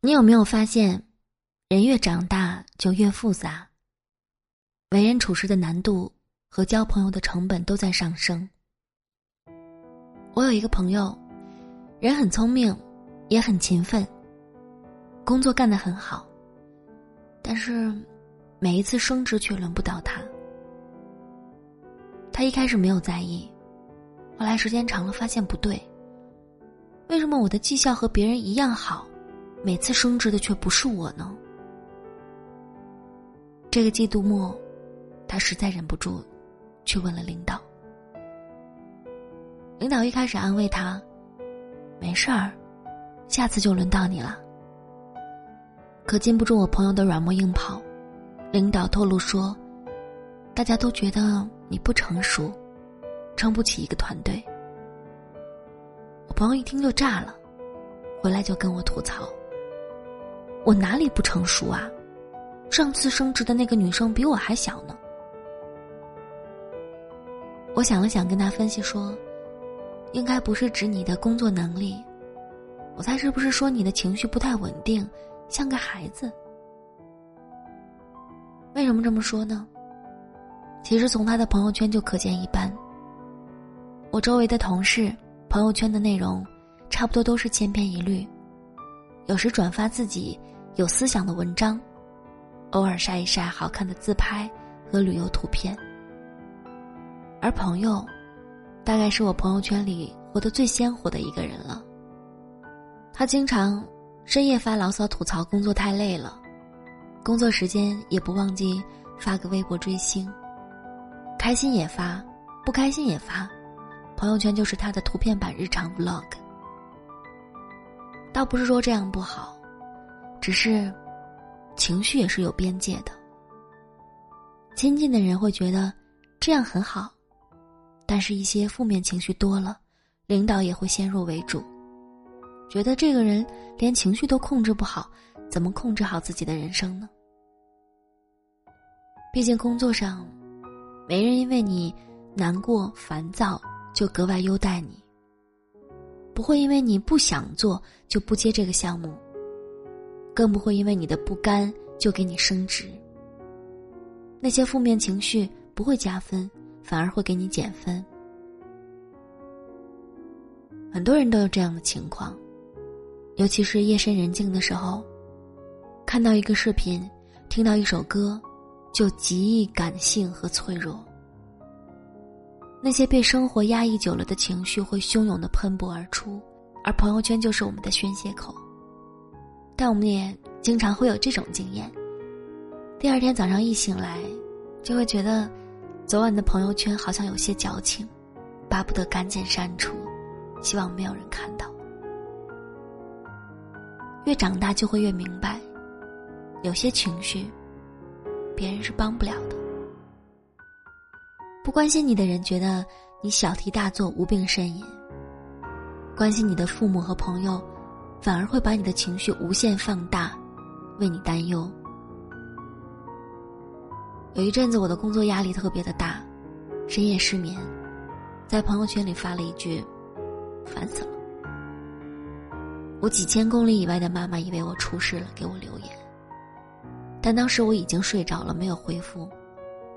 你有没有发现，人越长大就越复杂，为人处事的难度和交朋友的成本都在上升。我有一个朋友，人很聪明，也很勤奋，工作干得很好，但是每一次升职却轮不到他。他一开始没有在意，后来时间长了发现不对。为什么我的绩效和别人一样好？每次升职的却不是我呢。这个季度末，他实在忍不住，去问了领导。领导一开始安慰他：“没事儿，下次就轮到你了。”可禁不住我朋友的软磨硬泡，领导透露说：“大家都觉得你不成熟，撑不起一个团队。”我朋友一听就炸了，回来就跟我吐槽。我哪里不成熟啊？上次升职的那个女生比我还小呢。我想了想，跟他分析说：“应该不是指你的工作能力，我猜是不是说你的情绪不太稳定，像个孩子？”为什么这么说呢？其实从他的朋友圈就可见一斑。我周围的同事朋友圈的内容，差不多都是千篇一律，有时转发自己。有思想的文章，偶尔晒一晒好看的自拍和旅游图片。而朋友，大概是我朋友圈里活得最鲜活的一个人了。他经常深夜发牢骚吐槽工作太累了，工作时间也不忘记发个微博追星，开心也发，不开心也发，朋友圈就是他的图片版日常 vlog。倒不是说这样不好。只是，情绪也是有边界的。亲近的人会觉得这样很好，但是一些负面情绪多了，领导也会先入为主，觉得这个人连情绪都控制不好，怎么控制好自己的人生呢？毕竟工作上，没人因为你难过、烦躁就格外优待你，不会因为你不想做就不接这个项目。更不会因为你的不甘就给你升职。那些负面情绪不会加分，反而会给你减分。很多人都有这样的情况，尤其是夜深人静的时候，看到一个视频，听到一首歌，就极易感性和脆弱。那些被生活压抑久了的情绪会汹涌的喷薄而出，而朋友圈就是我们的宣泄口。但我们也经常会有这种经验：第二天早上一醒来，就会觉得昨晚的朋友圈好像有些矫情，巴不得赶紧删除，希望没有人看到。越长大就会越明白，有些情绪，别人是帮不了的。不关心你的人觉得你小题大做、无病呻吟；关心你的父母和朋友。反而会把你的情绪无限放大，为你担忧。有一阵子，我的工作压力特别的大，深夜失眠，在朋友圈里发了一句：“烦死了。”我几千公里以外的妈妈以为我出事了，给我留言。但当时我已经睡着了，没有回复，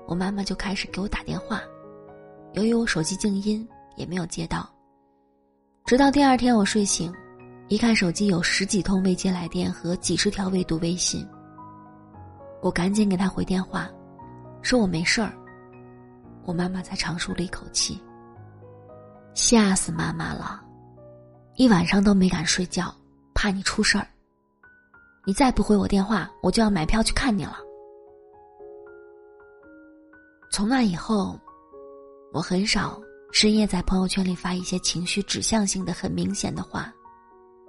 我妈妈就开始给我打电话，由于我手机静音，也没有接到。直到第二天我睡醒。一看手机有十几通未接来电和几十条未读微信，我赶紧给他回电话，说我没事儿。我妈妈才长舒了一口气。吓死妈妈了，一晚上都没敢睡觉，怕你出事儿。你再不回我电话，我就要买票去看你了。从那以后，我很少深夜在朋友圈里发一些情绪指向性的、很明显的话。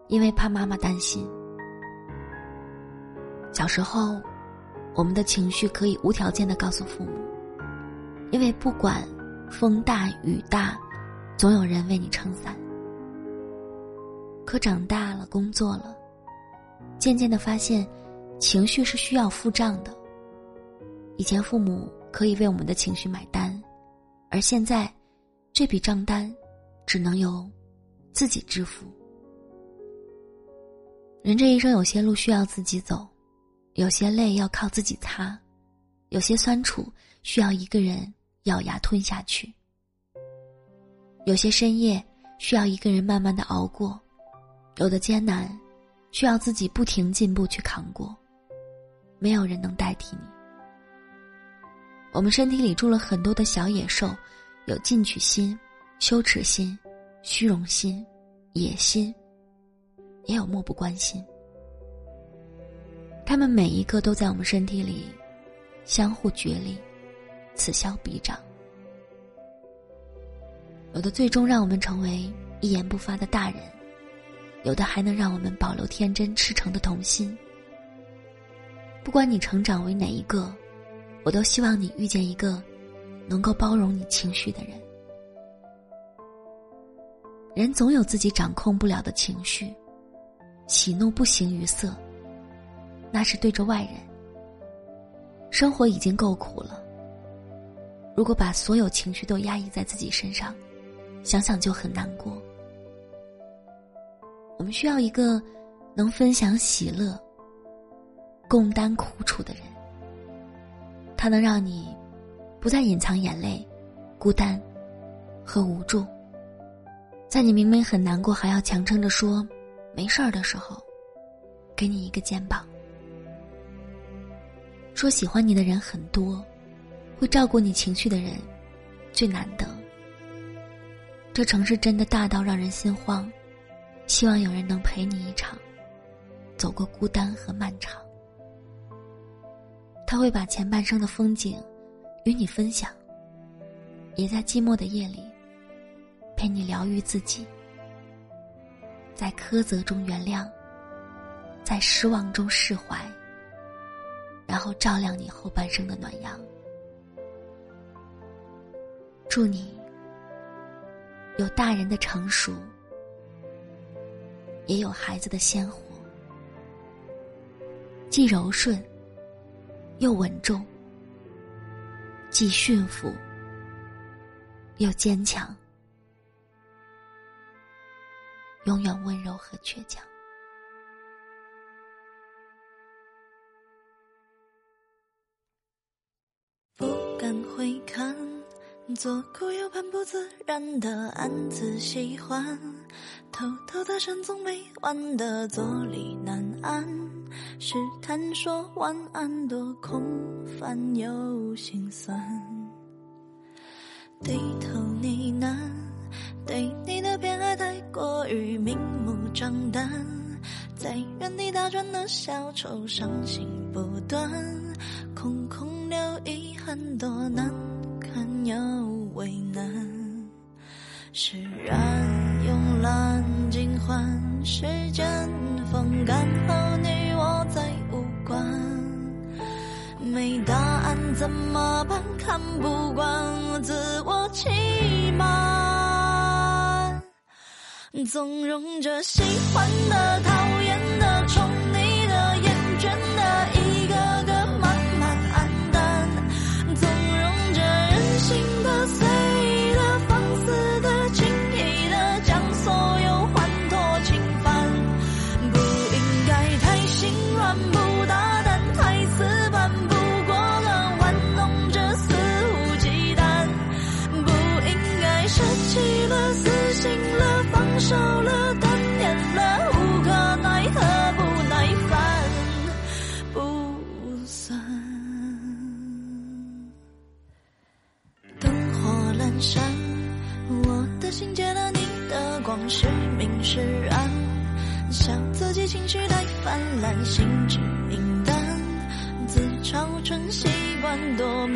因为怕妈妈担心。小时候，我们的情绪可以无条件的告诉父母，因为不管风大雨大，总有人为你撑伞。可长大了，工作了，渐渐的发现，情绪是需要付账的。以前父母可以为我们的情绪买单，而现在，这笔账单，只能由自己支付。人这一生有些路需要自己走，有些泪要靠自己擦，有些酸楚需要一个人咬牙吞下去，有些深夜需要一个人慢慢的熬过，有的艰难需要自己不停进步去扛过，没有人能代替你。我们身体里住了很多的小野兽，有进取心、羞耻心、虚荣心、野心，也有漠不关心。他们每一个都在我们身体里相互角力，此消彼长。有的最终让我们成为一言不发的大人，有的还能让我们保留天真赤诚的童心。不管你成长为哪一个。我都希望你遇见一个能够包容你情绪的人。人总有自己掌控不了的情绪，喜怒不形于色。那是对着外人。生活已经够苦了，如果把所有情绪都压抑在自己身上，想想就很难过。我们需要一个能分享喜乐、共担苦楚的人。它能让你不再隐藏眼泪、孤单和无助，在你明明很难过还要强撑着说没事儿的时候，给你一个肩膀。说喜欢你的人很多，会照顾你情绪的人最难得。这城市真的大到让人心慌，希望有人能陪你一场，走过孤单和漫长。他会把前半生的风景与你分享，也在寂寞的夜里陪你疗愈自己，在苛责中原谅，在失望中释怀，然后照亮你后半生的暖阳。祝你有大人的成熟，也有孩子的鲜活，既柔顺。又稳重，既驯服又坚强，永远温柔和倔强。不敢回看，左顾右盼，不自然的暗自喜欢，偷偷的神总没完的坐立难安。试探说晚安，多空泛又心酸。低头呢喃，对你的偏爱太过于明目张胆，在原地打转的小丑，伤心不断，空空留遗憾，多难堪又为难。释然慵懒尽欢，时间风干后你我再无关。没答案怎么办？看不惯自我欺瞒，纵容着喜欢的、讨厌是明是暗，笑自己情绪太泛滥，心智平淡，自嘲成习惯，多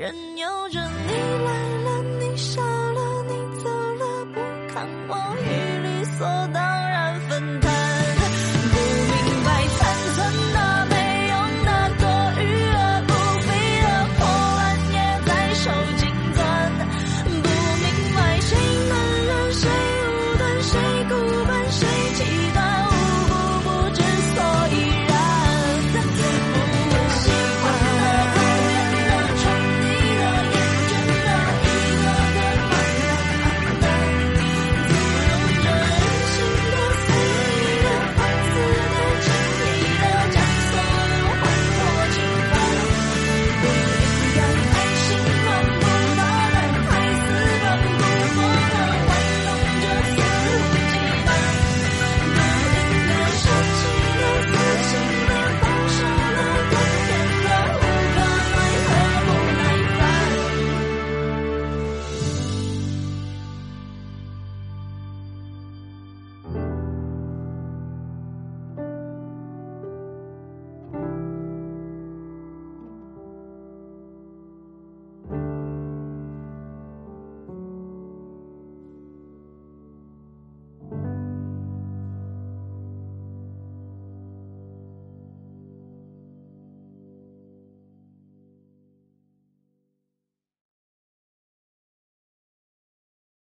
任由着你。